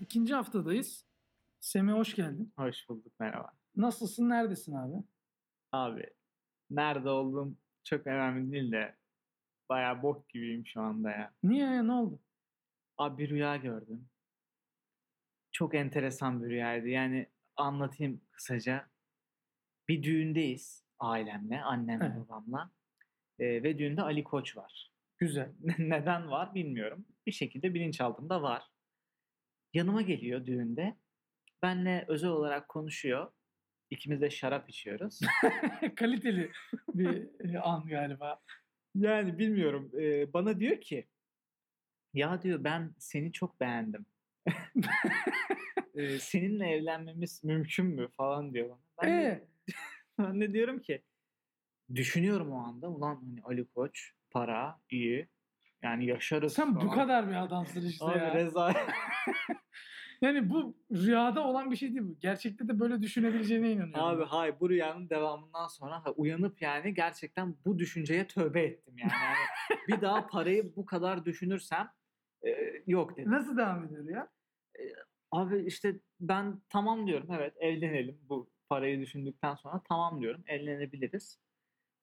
ikinci haftadayız. Semih hoş geldin. Hoş bulduk merhaba. Nasılsın? Neredesin abi? Abi nerede olduğum çok önemli değil de bayağı bok gibiyim şu anda ya. Niye ya? Ne oldu? Abi bir rüya gördüm. Çok enteresan bir rüyaydı. Yani anlatayım kısaca. Bir düğündeyiz ailemle, annemle, Evet. babamla. Ee, ve düğünde Ali Koç var. Güzel. Neden var bilmiyorum. Bir şekilde bilinçaltımda var. Yanıma geliyor düğünde. Benle özel olarak konuşuyor. İkimiz de şarap içiyoruz. Kaliteli bir e, an galiba. Yani bilmiyorum. Ee, bana diyor ki ya diyor ben seni çok beğendim. Ee, seninle evlenmemiz mümkün mü falan diyor bana. Ben, de, Ee, ben de diyorum ki düşünüyorum o anda ulan hani Ali Koç para iyi yani yaşarız. sen bu falan. kadar bir adamsın işte Abi ya. rezalet. Yani bu rüyada olan bir şey değil bu. Gerçekte de böyle düşünebileceğine inanıyorum. Abi hayır bu rüyanın devamından sonra ha, uyanıp yani gerçekten bu düşünceye tövbe ettim yani. yani bir daha parayı bu kadar düşünürsem e, yok dedim. Nasıl devam ediyor ya? Abi işte ben tamam diyorum evet evlenelim bu parayı düşündükten sonra tamam diyorum evlenebiliriz.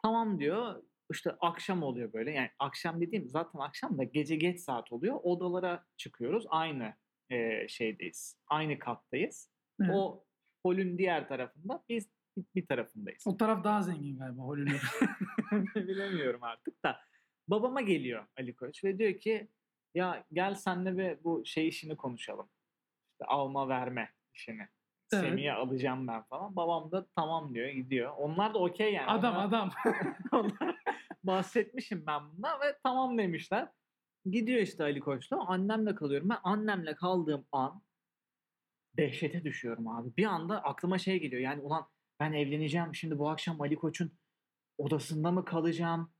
Tamam diyor işte akşam oluyor böyle yani akşam dediğim zaten akşam da gece geç saat oluyor odalara çıkıyoruz aynı e, şeydeyiz aynı kattayız. Evet. O, O holün diğer tarafında biz bir tarafındayız. taraf daha zengin galiba Hollywood. Bilemiyorum artık da. Babama geliyor Ali Koç ve diyor ki ya gel senle bir bu şey işini konuşalım. İşte alma verme işini. Evet. Semih'e alacağım ben falan. Babam da tamam diyor gidiyor. Onlar da okey yani. adam Onlar- adam. onlar- bahsetmişim ben bundan ve tamam demişler. Gidiyor işte Ali Koç'la. Annemle kalıyorum. Ben annemle kaldığım an dehşete düşüyorum abi. Bir anda aklıma şey geliyor. Yani ulan ben evleneceğim. Şimdi bu akşam Ali Koç'un odasında mı kalacağım?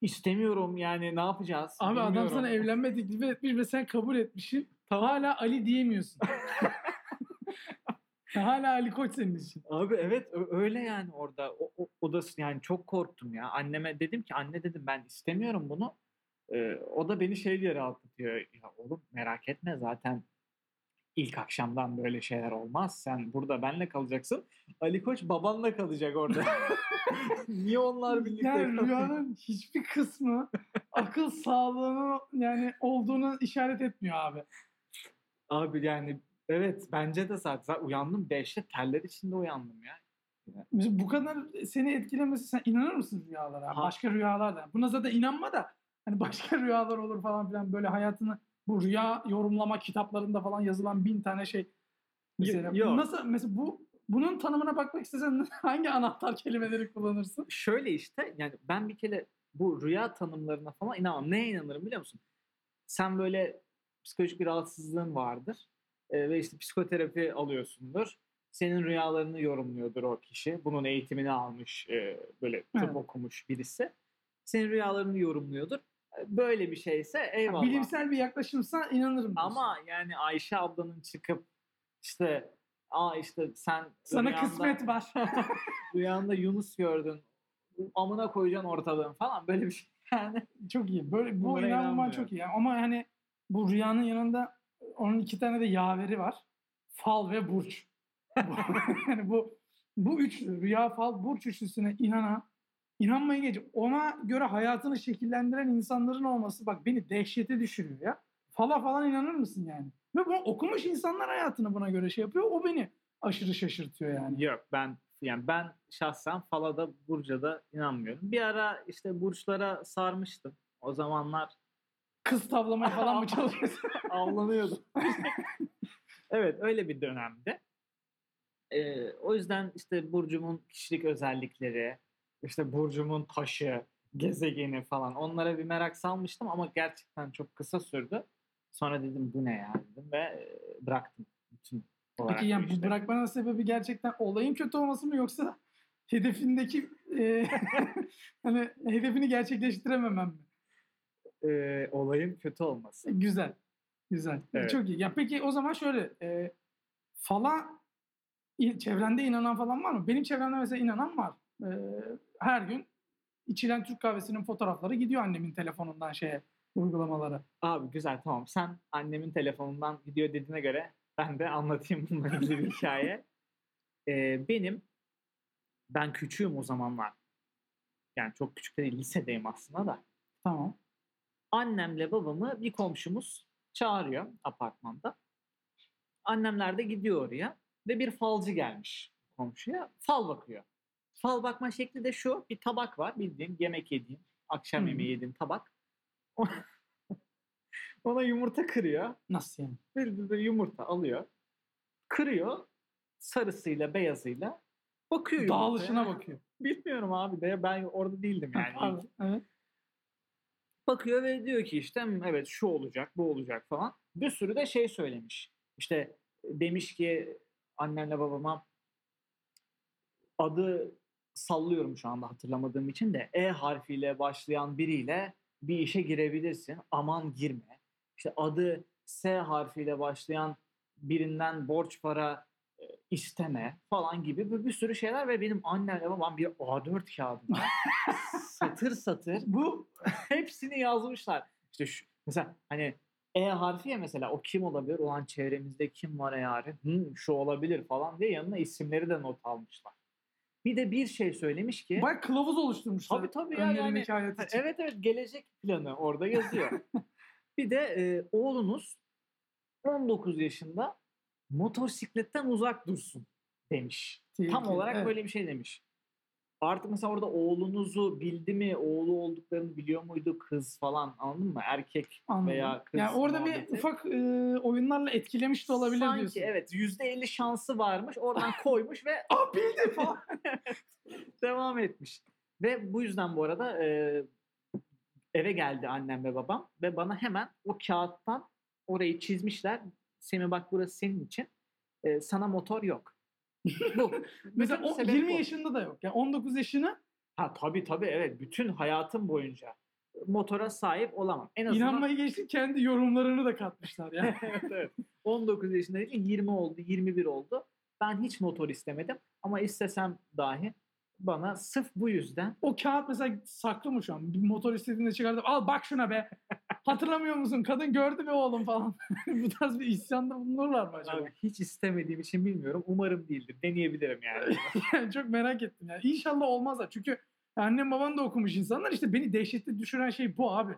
İstemiyorum yani ne yapacağız? Abi adam Bilmiyorum. sana evlenme teklifi etmiş ve sen kabul etmişsin. Hala Ali diyemiyorsun. Hala Ali Koç senin için. Abi evet öyle yani orada o, o, odası yani çok korktum ya. Anneme dedim ki anne dedim ben istemiyorum bunu. Ee, o da beni şey diye rahatlatıyor. Ya oğlum merak etme zaten ilk akşamdan böyle şeyler olmaz. Sen burada benle kalacaksın. Ali Koç babanla kalacak orada. Niye onlar birlikte Yani rüyanın hiçbir kısmı akıl sağlığının yani olduğunu işaret etmiyor abi. Abi yani evet bence de zaten, zaten uyandım 5'te teller içinde uyandım ya. Mesela bu kadar seni etkilemesi sen inanır mısın rüyalara? Ha. Başka rüyalar da. Buna zaten inanma da hani başka rüyalar olur falan filan böyle hayatını bu rüya yorumlama kitaplarında falan yazılan bin tane şey. Mesela Yok. nasıl mesela bu bunun tanımına bakmak istesen hangi anahtar kelimeleri kullanırsın? şöyle işte yani ben bir kere bu rüya tanımlarına falan inanmam. Neye inanırım biliyor musun? Sen böyle psikolojik bir rahatsızlığın vardır e, ve işte psikoterapi alıyorsundur. Senin rüyalarını yorumluyordur o kişi. Bunun eğitimini almış, e, böyle tıp Evet. okumuş birisi. Senin rüyalarını yorumluyordur. Böyle bir şeyse eyvallah. Bilimsel bir yaklaşımsa inanırım. diyorsun. Ama yani Ayşe ablanın çıkıp işte aa işte sen sana rüyanda- kısmet var. Rüyanda Yunus gördün. Amına koyacaksın ortalığın falan böyle bir şey. Yani Çok iyi. Böyle bu inanman çok iyi. Ama hani bu rüyanın yanında onun iki tane de yaveri var. Fal ve burç. yani bu bu üç rüya, fal, burç üçlüsüne inanan, inanmaya geç. Ona göre hayatını şekillendiren insanların olması bak beni dehşete düşürüyor ya. Fala falan inanır mısın yani? Ve bunu okumuş insanlar hayatını buna göre şey yapıyor. O beni aşırı şaşırtıyor yani. yok ben yani ben şahsen falada burca da inanmıyorum. Bir ara işte burçlara sarmıştım. O zamanlar Kız tavlamaya falan mı çalışıyorsun? avlanıyordum. evet öyle bir dönemde. Ee, o yüzden işte burcumun kişilik özellikleri, işte burcumun taşı, gezegeni falan onlara bir merak salmıştım ama gerçekten çok kısa sürdü. Sonra dedim bu ne ya dedim ve e, bıraktım bütün olarak Peki yani bu işleri. bırakmanın sebebi gerçekten olayın kötü olması mı yoksa hedefindeki e, hani hedefini gerçekleştirememen mi? Ee, olayın kötü olması. Güzel. Güzel. Evet. Çok iyi. Ya peki o zaman şöyle e, fala çevrende inanan falan var mı? Benim çevremde mesela inanan var. E, her gün içilen Türk kahvesinin fotoğrafları gidiyor annemin telefonundan şeye uygulamalara. Abi güzel tamam. Sen annemin telefonundan gidiyor dediğine göre ben de anlatayım bununla ilgili bir hikaye. Ee, benim ben küçüğüm o zamanlar. Yani çok küçük de değil lisedeyim aslında da. Tamam. Annemle babamı bir komşumuz çağırıyor apartmanda. Annemler de gidiyor oraya ve bir falcı gelmiş komşuya. Fal bakıyor. Fal bakma şekli de şu. Bir tabak var bildiğin yemek yediğin, akşam Hı. yemeği yediğin tabak. Ona yumurta kırıyor. Nasıl yani? Bir bir yumurta alıyor. Kırıyor. Sarısıyla beyazıyla. Bakıyor yumurtaya. Dağılışına bakıyor. Bilmiyorum abi de ben orada değildim yani. Evet. Bakıyor ve diyor ki işte "Hmm, evet şu olacak bu olacak falan. Bir sürü de şey söylemiş. İşte demiş ki annenle babama adı sallıyorum şu anda hatırlamadığım için de E harfiyle başlayan biriyle bir işe girebilirsin. Aman girme. İşte adı S harfiyle başlayan birinden borç para e, isteme falan gibi bir, bir sürü şeyler ve benim annemle babam bir A4 kağıdına satır satır Bu hepsini yazmışlar. İşte şu, mesela hani E harfi ya mesela o kim olabilir? Ulan çevremizde kim var E harfi? Hmm, şu olabilir falan diye yanına isimleri de not almışlar. Bir de bir şey söylemiş ki bak kılavuz oluşturmuşlar. Tabii, tabii ya, hayat için. Evet evet gelecek planı orada yazıyor. bir de e, oğlunuz 19 yaşında motosikletten uzak dursun demiş. Tam Tehlikeli, olarak evet. böyle bir şey demiş. Artık mesela orada oğlunuzu bildi mi, oğlu olduklarını biliyor muydu kız falan anladın mı? Erkek Anladım. veya kız Yani orada muhabbeti. bir ufak e, oyunlarla etkilemiş de olabilir Sanki diyorsun. evet %50 şansı varmış oradan koymuş ve Aa bildi falan. devam etmiş. Ve bu yüzden bu arada e, eve geldi annem ve babam ve bana hemen o kağıttan orayı çizmişler. Semih bak burası senin için. E, sana motor yok. bu. Mesela o, sebep 20 bu. yaşında da yok. Yani 19 yaşını Ha tabii tabii evet. Bütün hayatım boyunca motora sahip olamam. En azından inanmayı geçti kendi yorumlarını da katmışlar ya. evet, evet. 19 yaşındayken 20 oldu, 21 oldu. Ben hiç motor istemedim ama istesem dahi bana sırf bu yüzden o kağıt mesela saklı mı şu an? Bir motor istediğinde çıkartıp al bak şuna be. Hatırlamıyor musun? Kadın gördü be oğlum falan. Bu tarz bir isyanda bulunurlar mı acaba? abi, hiç istemediğim için bilmiyorum. Umarım değildir. Deneyebilirim yani. Yani çok merak ettim yani. İnşallah olmazlar. Çünkü annem baban da okumuş insanlar. İşte beni dehşetli düşüren şey bu abi.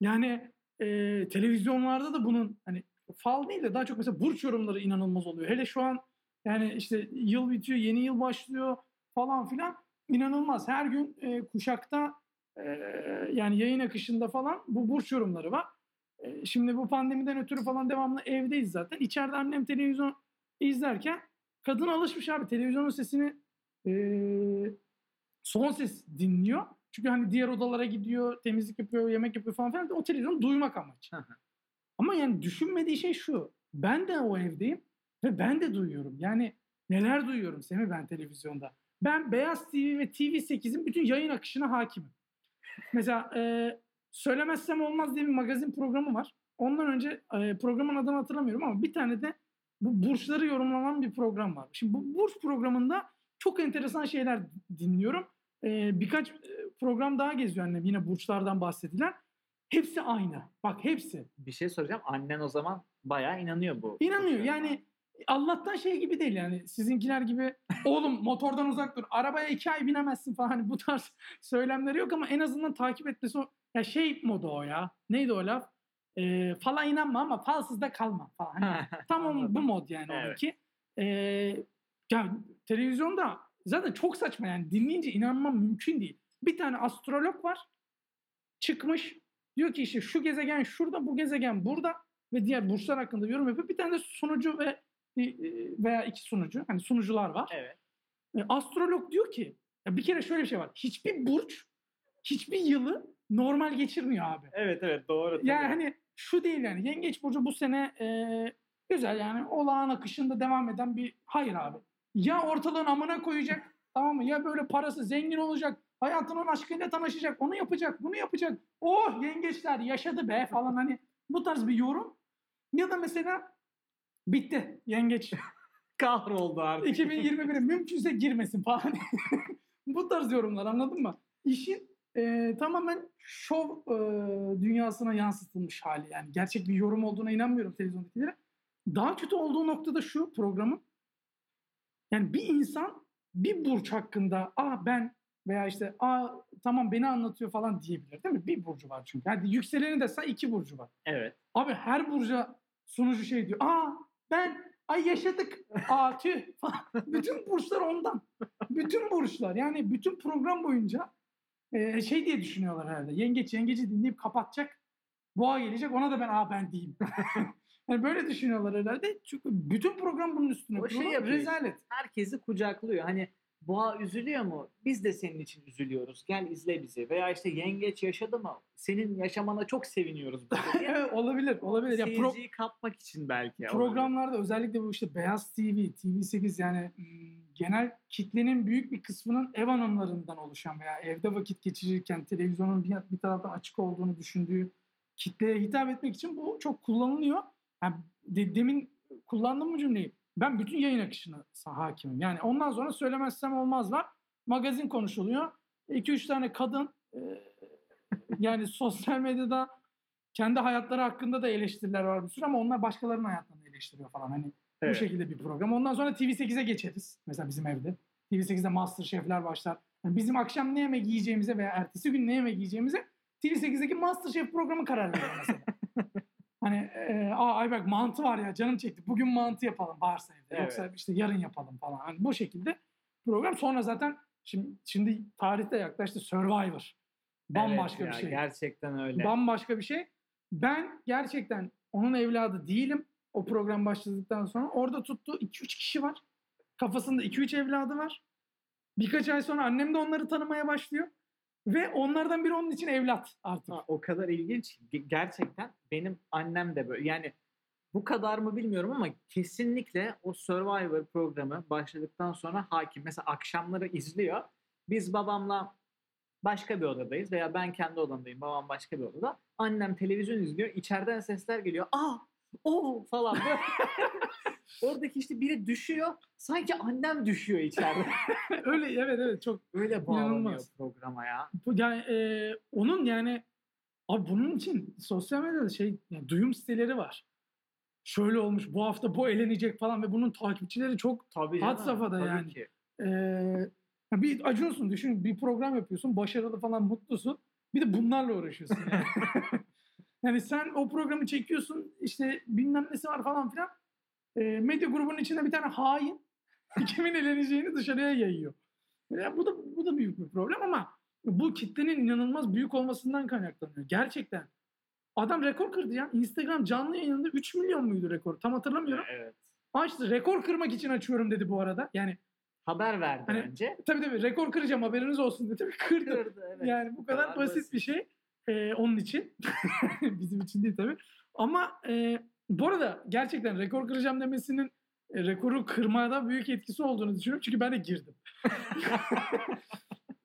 Yani e, televizyonlarda da bunun hani fal değil de daha çok mesela burç yorumları inanılmaz oluyor. Hele şu an yani işte yıl bitiyor, yeni yıl başlıyor falan filan. İnanılmaz. Her gün e, kuşakta e, yani yayın akışında falan bu burç yorumları var. E, şimdi bu pandemiden ötürü falan devamlı evdeyiz zaten. İçeride annem televizyon izlerken kadın alışmış abi televizyonun sesini e, son ses dinliyor. Çünkü hani diğer odalara gidiyor, temizlik yapıyor, yemek yapıyor falan filan. O televizyonu duymak amaç. Ama yani düşünmediği şey şu. Ben de o evdeyim ve ben de duyuyorum. Yani neler duyuyorum Semih ben televizyonda. Ben Beyaz TV ve TV8'in bütün yayın akışına hakimim. Mesela e, Söylemezsem Olmaz diye bir magazin programı var. Ondan önce e, programın adını hatırlamıyorum ama bir tane de bu burçları yorumlanan bir program var. Şimdi bu burç programında çok enteresan şeyler dinliyorum. E, birkaç program daha geziyor annem yine burçlardan bahsedilen. Hepsi aynı. Bak hepsi. bir şey soracağım. Annen o zaman bayağı inanıyor bu. İnanıyor. Yani Allah'tan şey gibi değil yani. Sizinkiler gibi oğlum motordan uzak dur arabaya iki ay binemezsin falan. Hani bu tarz söylemleri yok ama en azından takip etmesi o ya şey modu o ya. Neydi o laf? Ee, fala inanma ama falsız da kalma falan. Hani tam bu mod yani Evet. onunki ee, ya televizyonda zaten çok saçma yani. Dinleyince inanmam mümkün değil. Bir tane astrolog var. Çıkmış. Diyor ki işte şu gezegen şurada bu gezegen burada ve diğer burçlar hakkında yorum yapıyor. Bir tane de sunucu ve bir, e, veya iki sunucu hani sunucular var. Evet. E, astrolog diyor ki ya bir kere şöyle bir şey var. Hiçbir burç hiçbir yılı normal geçirmiyor abi. Evet evet doğru. Yani tabii. hani şu değil yani yengeç burcu bu sene e, güzel yani olağan akışında devam eden bir hayır abi. Ya ortalığın amına koyacak tamam mı? Ya böyle parası zengin olacak. Hayatının aşkıyla tanışacak. Onu yapacak. Bunu yapacak. Oh yengeçler yaşadı be falan hani bu tarz bir yorum. Ya da mesela bitti yengeç. kahroldu artık. 2021'e mümkünse girmesin falan. bu tarz yorumlar anladın mı? İşin e, tamamen şov e, dünyasına yansıtılmış hali. Yani gerçek bir yorum olduğuna inanmıyorum televizyondakilere. Daha kötü olduğu noktada şu programın. Yani bir insan bir burç hakkında aa ben veya işte aa tamam beni anlatıyor falan diyebilir değil mi? Bir burcu var çünkü. Yani yükseleni de say iki burcu var. Evet. Abi her burca sunucu şey diyor. Aa ben ay yaşadık. Aa tüh bütün burçlar ondan. Bütün burçlar. Yani bütün program boyunca e, şey diye düşünüyorlar herhalde. Yengeç yengeci dinleyip kapatacak. Boğa gelecek ona da ben aa ben diyeyim. yani böyle düşünüyorlar herhalde. Çünkü bütün program bunun üstüne O şey yapıyor Rezalet. Herkesi kucaklıyor. Hani boğa üzülüyor mu? Biz de senin için üzülüyoruz. Gel izle bizi. Veya işte yengeç yaşadı mı? Senin yaşamana çok seviniyoruz. Evet, olabilir. Olabilir. Ya pro- Seyirciyi kapmak için belki. olabilir. programlarda özellikle bu işte Beyaz TV, TV8 yani genel kitlenin büyük bir kısmının ev hanımlarından oluşan veya evde vakit geçirirken televizyonun bir, bir taraftan açık olduğunu düşündüğü kitleye hitap etmek için bu çok kullanılıyor. Yani de- demin kullandım mı cümleyi? Ben bütün yayın akışına hakimim. Yani ondan sonra söylemezsem olmaz var. Magazin konuşuluyor. 2-3 tane kadın e, yani sosyal medyada kendi hayatları hakkında da eleştiriler var bir sürü ama onlar başkalarının hayatlarını eleştiriyor falan. Hani bu Evet. şekilde bir program. Ondan sonra TV8'e geçeriz. Mesela bizim evde. TV8'de Master Şefler başlar. Yani bizim akşam ne yemek yiyeceğimize veya ertesi gün ne yemek yiyeceğimize TV8'deki Master Şef programı karar veriyor mesela. hani e, aa Ayberk mantı var ya canım çekti. Bugün mantı yapalım varsa evde. Evet. Yoksa işte yarın yapalım falan. Hani bu şekilde program. Sonra zaten şimdi, şimdi tarihte yaklaştı Survivor. Bambaşka Evet bir ya, şey. Gerçekten öyle. Bambaşka bir şey. Ben gerçekten onun evladı değilim. O program başladıktan sonra orada tuttuğu 2-3 kişi var. Kafasında 2-3 evladı var. Birkaç ay sonra annem de onları tanımaya başlıyor. Ve onlardan biri onun için evlat artık. Ha, o kadar ilginç. Gerçekten benim annem de böyle. Yani bu kadar mı bilmiyorum ama kesinlikle o Survivor programı başladıktan sonra hakim. Mesela akşamları izliyor. Biz babamla başka bir odadayız veya ben kendi odamdayım. Babam başka bir odada. Annem televizyon izliyor. İçeriden sesler geliyor. Aa! O falan. Böyle. Oradaki işte biri düşüyor. Sanki annem düşüyor içeride. Öyle evet evet çok Öyle bağlanıyor İnanılmaz. programa ya. Bu- yani e, onun yani abi bunun için sosyal medyada şey yani duyum siteleri var. Şöyle olmuş bu hafta bu elenecek falan ve bunun takipçileri çok Tabii Had canım, safhada tabii yani. ki. Ya bir acıyorsun düşün bir program yapıyorsun başarılı falan mutlusun bir de bunlarla uğraşıyorsun yani. yani sen o programı çekiyorsun işte bilmem nesi var falan filan Ee, medya grubunun içinde bir tane hain kimin eleneceğini dışarıya yayıyor. Ya bu da bu da büyük bir problem ama bu kitlenin inanılmaz büyük olmasından kaynaklanıyor. Gerçekten. Adam rekor kırdı ya. Instagram canlı yayınında 3 milyon muydu rekor? Tam hatırlamıyorum. Evet. Açtı. Rekor kırmak için açıyorum dedi bu arada. Yani Haber verdi Hani- önce. Tabii tabii rekor kıracağım haberiniz olsun dedi. Tabii kırdı. Kırdı evet. Yani bu kadar, kadar basit, basit. bir şey ee, onun için. Bizim için değil tabii. Ama e, bu arada gerçekten rekor kıracağım demesinin e, rekoru kırmada büyük etkisi olduğunu düşünüyorum. Çünkü ben de girdim.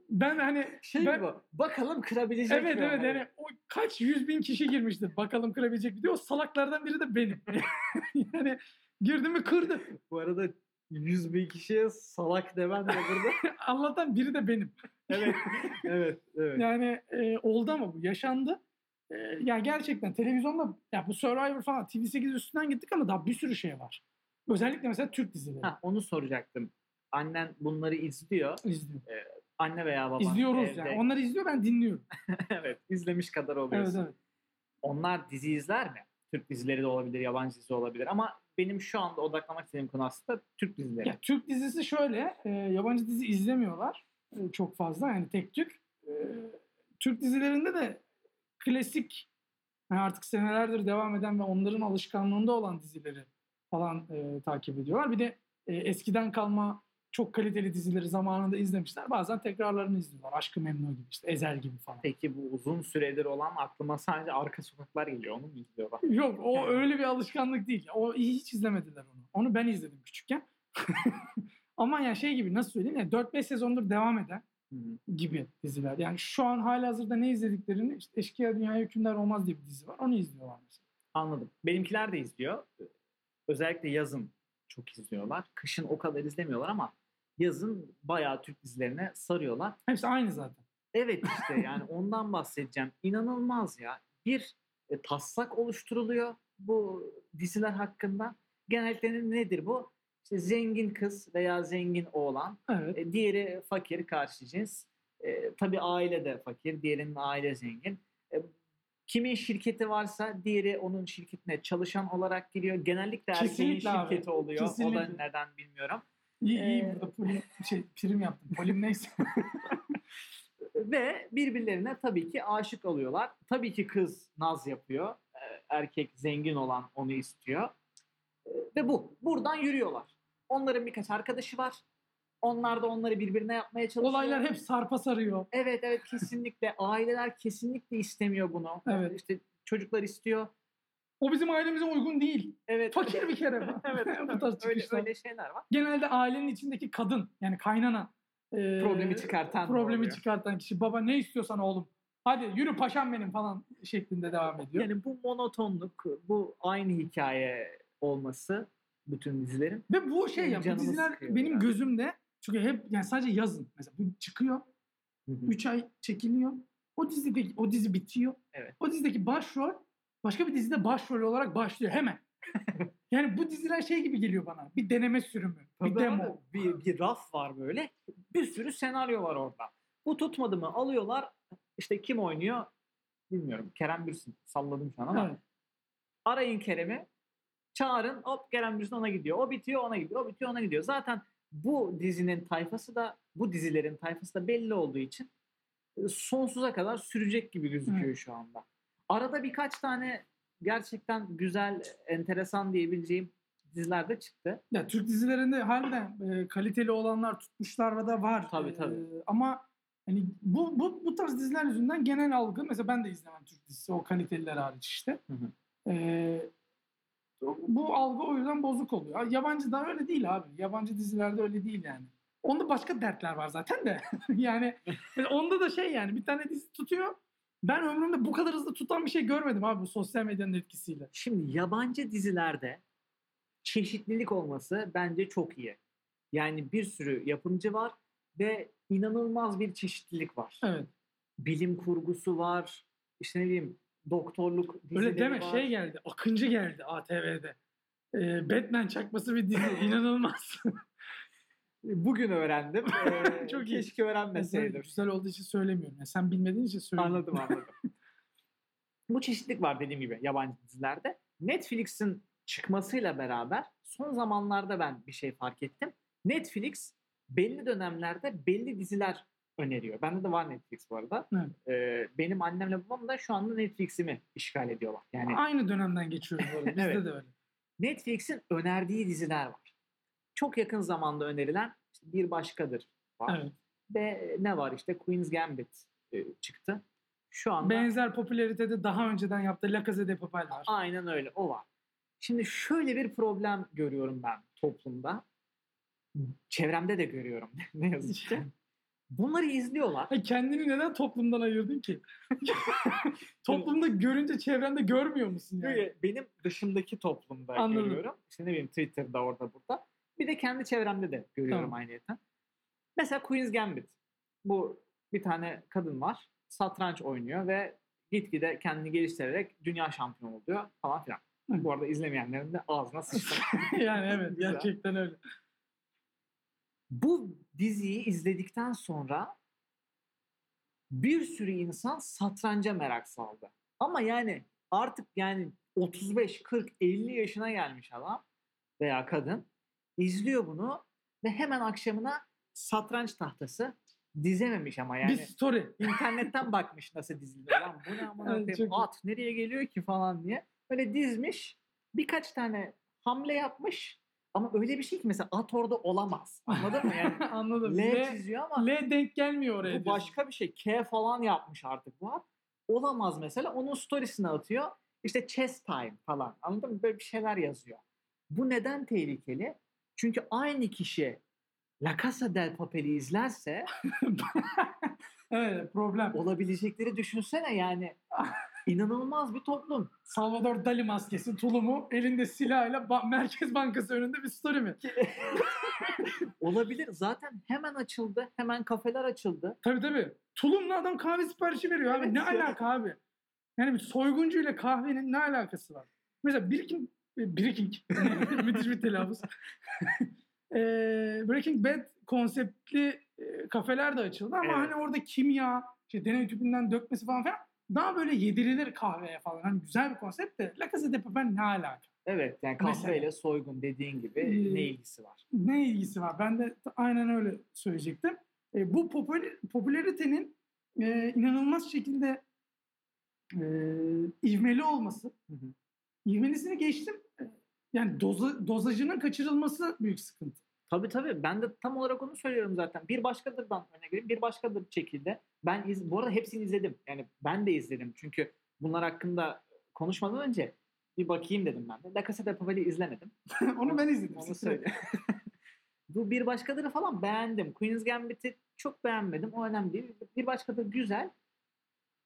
ben hani Şey ben, bu. Bakalım kırabilecek Evet mi? evet yani o kaç yüz bin kişi girmiştir. Bakalım kırabilecek mi diye. O salaklardan biri de benim. yani girdi mi kırdı. Bu arada 100 bin kişiye salak demen de burada. Allah'tan biri de benim. evet. Evet. Evet. Yani e, oldu ama bu yaşandı. E, yani gerçekten televizyonda ya bu Survivor falan TV8 üstünden gittik ama daha bir sürü şey var. Özellikle mesela Türk dizileri Ha, onu soracaktım. Annen bunları izliyor. izliyor. Anne veya baban İzliyoruz evde. yani. Onlar izliyor ben dinliyorum. evet. izlemiş kadar Evet oluyorsun. evet. Onlar dizi izler mi? Türk dizileri de olabilir, yabancı dizi olabilir ama benim şu anda odaklamak istediğim konu aslında Türk dizileri. Ya, Türk dizisi şöyle, e, yabancı dizi izlemiyorlar e, çok fazla yani tek tük. E, Türk dizilerinde de klasik yani artık senelerdir devam eden ve onların alışkanlığında olan dizileri falan e, takip ediyorlar. Bir de e, eskiden kalma çok kaliteli dizileri zamanında izlemişler. Bazen tekrarlarını izliyorlar. Aşkı Memnu gibi işte Ezel gibi falan. Peki bu uzun süredir olan aklıma sadece arka sokaklar geliyor. Onu mu izliyorlar? Yok o öyle bir alışkanlık değil. O hiç izlemediler onu. Onu ben izledim küçükken. Ama yani şey gibi nasıl söyleyeyim yani 4-5 sezondur devam eden gibi diziler. Yani şu an halihazırda ne izlediklerini işte Eşkıya Dünyaya Hükümdar Olmaz diye bir dizi var. Onu izliyorlar mesela. Anladım. Benimkiler de izliyor. Özellikle yazın çok izliyorlar. Kışın o kadar izlemiyorlar ama yazın bayağı Türk dizilerine sarıyorlar. Hepsi aynı zaten. Evet işte yani ondan bahsedeceğim. İnanılmaz ya. Bir e, taslak oluşturuluyor bu diziler hakkında. Genellikle nedir bu? İşte zengin kız veya zengin oğlan. Evet. E, diğeri fakir karşı cins. E, tabii aile de fakir. Diğerinin aile zengin. E, kimin şirketi varsa diğeri onun şirketine çalışan olarak giriyor. Genellikle erkeğin Kesinlikle abi. şirketi oluyor. O da Kesinlikle. neden bilmiyorum. İyi iyi Ee, burada polim, şey, prim yaptım. Polim neyse. Ve birbirlerine tabii ki aşık oluyorlar. Tabii ki kız naz yapıyor. Erkek zengin olan onu istiyor. Ve bu. Buradan yürüyorlar. Onların birkaç arkadaşı var. Onlar da onları birbirine yapmaya çalışıyor. Olaylar hep sarpa sarıyor. Evet evet kesinlikle. Aileler kesinlikle istemiyor bunu. Evet. İşte çocuklar istiyor. O bizim ailemize uygun değil. Evet. Fakir bir kere bu. evet. bu tarz öyle, çıkışlar. öyle şeyler var. Genelde ailenin içindeki kadın yani kaynana e, Problemi çıkartan problemi oluyor. çıkartan kişi baba ne istiyorsan oğlum hadi yürü paşam benim falan şeklinde devam ediyor. Yani bu monotonluk, bu aynı hikaye olması bütün dizilerin Ve bu şey ya bu diziler benim biraz. gözümde çünkü hep yani sadece yazın mesela bu çıkıyor Hı hı. 3 ay çekiliyor. O dizideki o dizi bitiyor. Evet. O dizideki başrol başka bir dizide başrol olarak başlıyor hemen. yani bu diziler şey gibi geliyor bana. Bir deneme sürümü, bir Tabii demo. abi, Bir, bir raf var böyle. Bir sürü senaryo var orada. Bu tutmadı mı alıyorlar. İşte kim oynuyor bilmiyorum. Kerem Bürsin. Salladım şu an ama. Evet. Arayın Kerem'i. Çağırın. Hop Kerem Bürsin ona gidiyor. O bitiyor ona gidiyor. O bitiyor ona gidiyor. Zaten bu dizinin tayfası da bu dizilerin tayfası da belli olduğu için e, sonsuza kadar sürecek gibi gözüküyor şu anda. Arada birkaç tane gerçekten güzel, enteresan diyebileceğim diziler de çıktı. Ya Türk dizilerinde harbiden e, kaliteli olanlar tutmuşlar da var. Tabii, E, tabii. ama hani bu, bu bu tarz diziler yüzünden genel algı mesela ben de izlemem Türk dizisi o kaliteliler hariç işte. Hı hı. E, bu algı o yüzden bozuk oluyor. Yabancı da öyle değil abi. Yabancı dizilerde öyle değil yani. Onda başka dertler var zaten de. yani yani onda da şey yani bir tane dizi tutuyor. Ben ömrümde bu kadar hızlı tutan bir şey görmedim abi bu sosyal medyanın etkisiyle. Şimdi yabancı dizilerde çeşitlilik olması bence çok iyi. Yani bir sürü yapımcı var ve inanılmaz bir çeşitlilik var. Evet. Bilim kurgusu var. İşte ne bileyim doktorluk dizileri Öyle deme var. şey geldi. Akıncı geldi ATV'de. Ee, Batman çakması bir dizi. inanılmaz. Bugün öğrendim. Ee, Çok iyi. Keşke öğrenmeseydim. güzel olduğu için söylemiyorum. Yani sen bilmediğin için söylüyorum. Anladım anladım. Bu çeşitlilik var dediğim gibi yabancı dizilerde. Netflix'in çıkmasıyla beraber son zamanlarda ben bir şey fark ettim. Netflix belli dönemlerde belli diziler öneriyor. Bende de var Netflix bu arada. Evet. Ee, benim annemle babam da şu anda Netflix'imi işgal ediyorlar. Yani Aynı dönemden geçiyoruz bu arada. Bizde Evet. de öyle. Netflix'in önerdiği diziler var. Çok yakın zamanda önerilen işte Bir Başkadır var. Evet. Ve ne var işte Queen's Gambit e, çıktı. Şu anda Benzer popülaritede daha önceden yaptığı La Casa de Papel var. Aynen öyle. O var. Şimdi şöyle bir problem görüyorum ben toplumda. Çevremde de görüyorum. ne yazık ki. Bunları izliyorlar. Kendini neden toplumdan ayırdın ki? Toplumda görünce çevrende görmüyor musun yani? Benim dışımdaki toplumda Anladım. görüyorum. İşte ne bileyim Twitter'da orada burada. Bir de kendi çevremde de görüyorum Tamam. aynıyeten. Mesela Queen's Gambit. Bu bir tane kadın var. Satranç oynuyor ve gitgide kendini geliştirerek dünya şampiyonu oluyor falan filan. Hı. Bu arada izlemeyenlerin de ağzına sıçtım. yani evet gerçekten öyle. Bu diziyi izledikten sonra bir sürü insan satranca merak saldı. Ama yani artık yani 35, 40, 50 yaşına gelmiş adam veya kadın izliyor bunu ve hemen akşamına satranç tahtası dizememiş ama yani Bir story. internetten bakmış nasıl diziliyor lan bu ne çok iyi. at nereye geliyor ki falan diye. Böyle dizmiş birkaç tane hamle yapmış ama öyle bir şey ki mesela at orada olamaz. Anladın mı? Yani Anladım. L L, çiziyor ama L denk gelmiyor oraya. bu diyorsun. başka bir şey. K falan yapmış artık bu at. Olamaz mesela. Onun storiesine atıyor. İşte chess time falan. Anladın mı? Böyle bir şeyler yazıyor. Bu neden tehlikeli? Çünkü aynı kişi La Casa del Papel'i izlerse evet problem. olabilecekleri düşünsene yani. İnanılmaz bir toplum. Salvador Dali maskesi, tulumu, elinde silahıyla ba- Merkez Bankası önünde bir story mi? Olabilir. Zaten hemen açıldı. Hemen kafeler açıldı. Tabii tabii. Tulumlu adam kahve siparişi veriyor abi. Evet ne ya. alaka abi? Yani bir soyguncu ile kahvenin ne alakası var? Mesela Breaking, Breaking müthiş bir telaffuz. Eee, Breaking Bad konseptli e, kafeler de açıldı ama Evet. hani orada kimya, işte deney tüpünden dökmesi falan filan daha böyle yedirilir kahveye falan. Hani güzel bir konsept de La Casa de Papel ne alaka? Evet yani Mesela. kahveyle soygun dediğin gibi Ee, ne ilgisi var? ne ilgisi var? Ben de aynen öyle söyleyecektim. E, bu popüler, popülaritenin e, inanılmaz şekilde e, ivmeli olması. Hı hı. İvmelisini geçtim. E, Yani doza, dozajının kaçırılması büyük sıkıntı. Tabii tabii. Ben de tam olarak onu söylüyorum zaten. Bir başkadırdan örnek vereyim. Bir başkadır çekildi. Ben iz, bu arada hepsini izledim. Yani ben de izledim. Çünkü bunlar hakkında konuşmadan önce bir bakayım dedim ben de. La Casa de Papel'i izlemedim. Onu ben izledim. Onu söyle. bu bir başkadırı falan beğendim. Queen's Gambit'i çok beğenmedim. O önemli değil. Bir başkadır güzel.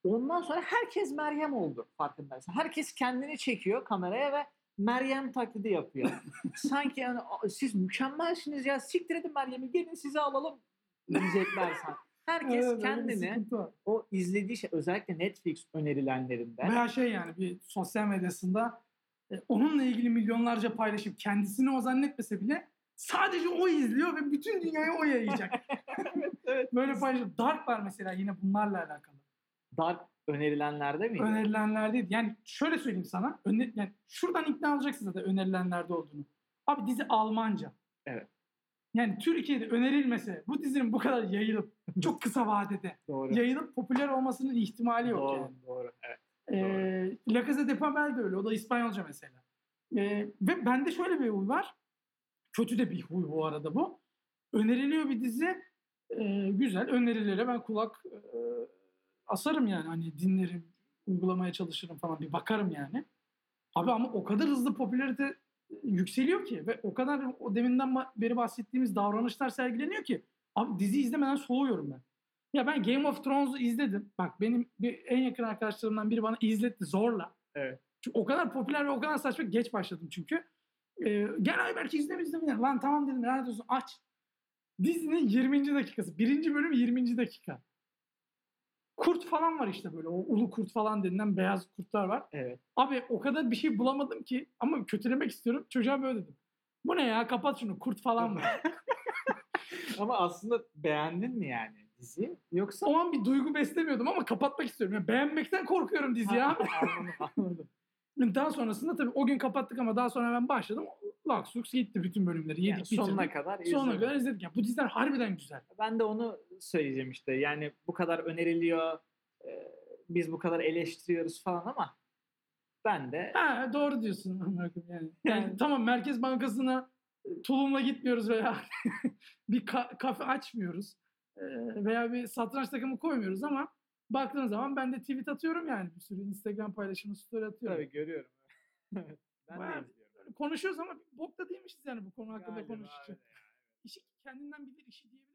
Ondan sonra herkes Meryem oldu farkındaysan. Herkes kendini çekiyor kameraya ve Meryem taklidi yapıyor. Sanki yani "Aa, siz mükemmelsiniz ya siktir edin Meryem'i gelin sizi alalım diyecekler sanki. Herkes Evet, kendini o izlediği şey özellikle Netflix önerilenlerinde Veya şey yani bir sosyal medyasında e, onunla ilgili milyonlarca paylaşıp kendisini o zannetmese bile sadece o izliyor ve bütün dünyaya o yayacak. evet. Böyle paylaşıp Dark var mesela yine bunlarla alakalı. Dark önerilenlerde miydi? önerilenlerdeydi. Yani şöyle söyleyeyim sana. Öne, yani şuradan ikna olacaksın zaten önerilenlerde olduğunu. Abi dizi Almanca. Evet. Yani Türkiye'de önerilmese bu dizinin bu kadar yayılıp çok kısa vadede Doğru. yayılıp popüler olmasının ihtimali yok doğru, yani. doğru. Evet. Ee, La Casa de Papel de öyle. O da İspanyolca mesela. Ee, ve bende şöyle bir huy var. Kötü de bir huy bu arada bu. Öneriliyor bir dizi. Ee, güzel. Önerilere ben kulak e, asarım yani. Hani dinlerim, uygulamaya çalışırım falan. Bir bakarım yani. Abi ama o kadar hızlı popülarite yükseliyor ki ve o kadar o deminden beri bahsettiğimiz davranışlar sergileniyor ki abi dizi izlemeden soğuyorum ben. Ya ben Game of Thrones'u izledim. Bak benim bir en yakın arkadaşlarımdan biri bana izletti zorla. Evet. Çünkü o kadar popüler ve o kadar saçma geç başladım çünkü. Ee, gel ay belki izle izle. Lan tamam dedim lanet olsun aç. Dizinin 20. dakikası. Birinci bölüm 20. dakika. Kurt falan var işte böyle. O ulu kurt falan denilen beyaz kurtlar var. Evet. Abi o kadar bir şey bulamadım ki ama kötülemek istiyorum. Çocuğa böyle dedim. Bu ne ya kapat şunu kurt falan var. Ama aslında beğendin mi yani diziyi? Yoksa o an bir duygu beslemiyordum ama kapatmak istiyorum. Ya beğenmekten korkuyorum diziyi abi. anladım, anladım. Daha sonrasında tabii o gün kapattık ama daha sonra ben başladım. Lux gitti bütün bölümleri. Yedik Yani bitirdik. sonuna kadar Sonuna izledim. kadar izledik. Ya bu diziler harbiden güzel. Ben de onu söyleyeceğim işte. Yani bu kadar öneriliyor. e, Biz bu kadar eleştiriyoruz falan ama ben de Ha doğru diyorsun. Yani. yani Yani- tamam Merkez Bankası'na e, tulumla gitmiyoruz veya bir ka- kafe açmıyoruz. E, veya bir satranç takımı koymuyoruz ama baktığın zaman ben de tweet atıyorum yani bir sürü Instagram paylaşımı story atıyorum. tabii görüyorum. Ben Bayağı de izliyorum. Konuşuyoruz ama bok da değilmişiz yani bu konu hakkında konuşurken. öyle. İşi kendinden bilir işi diyebilir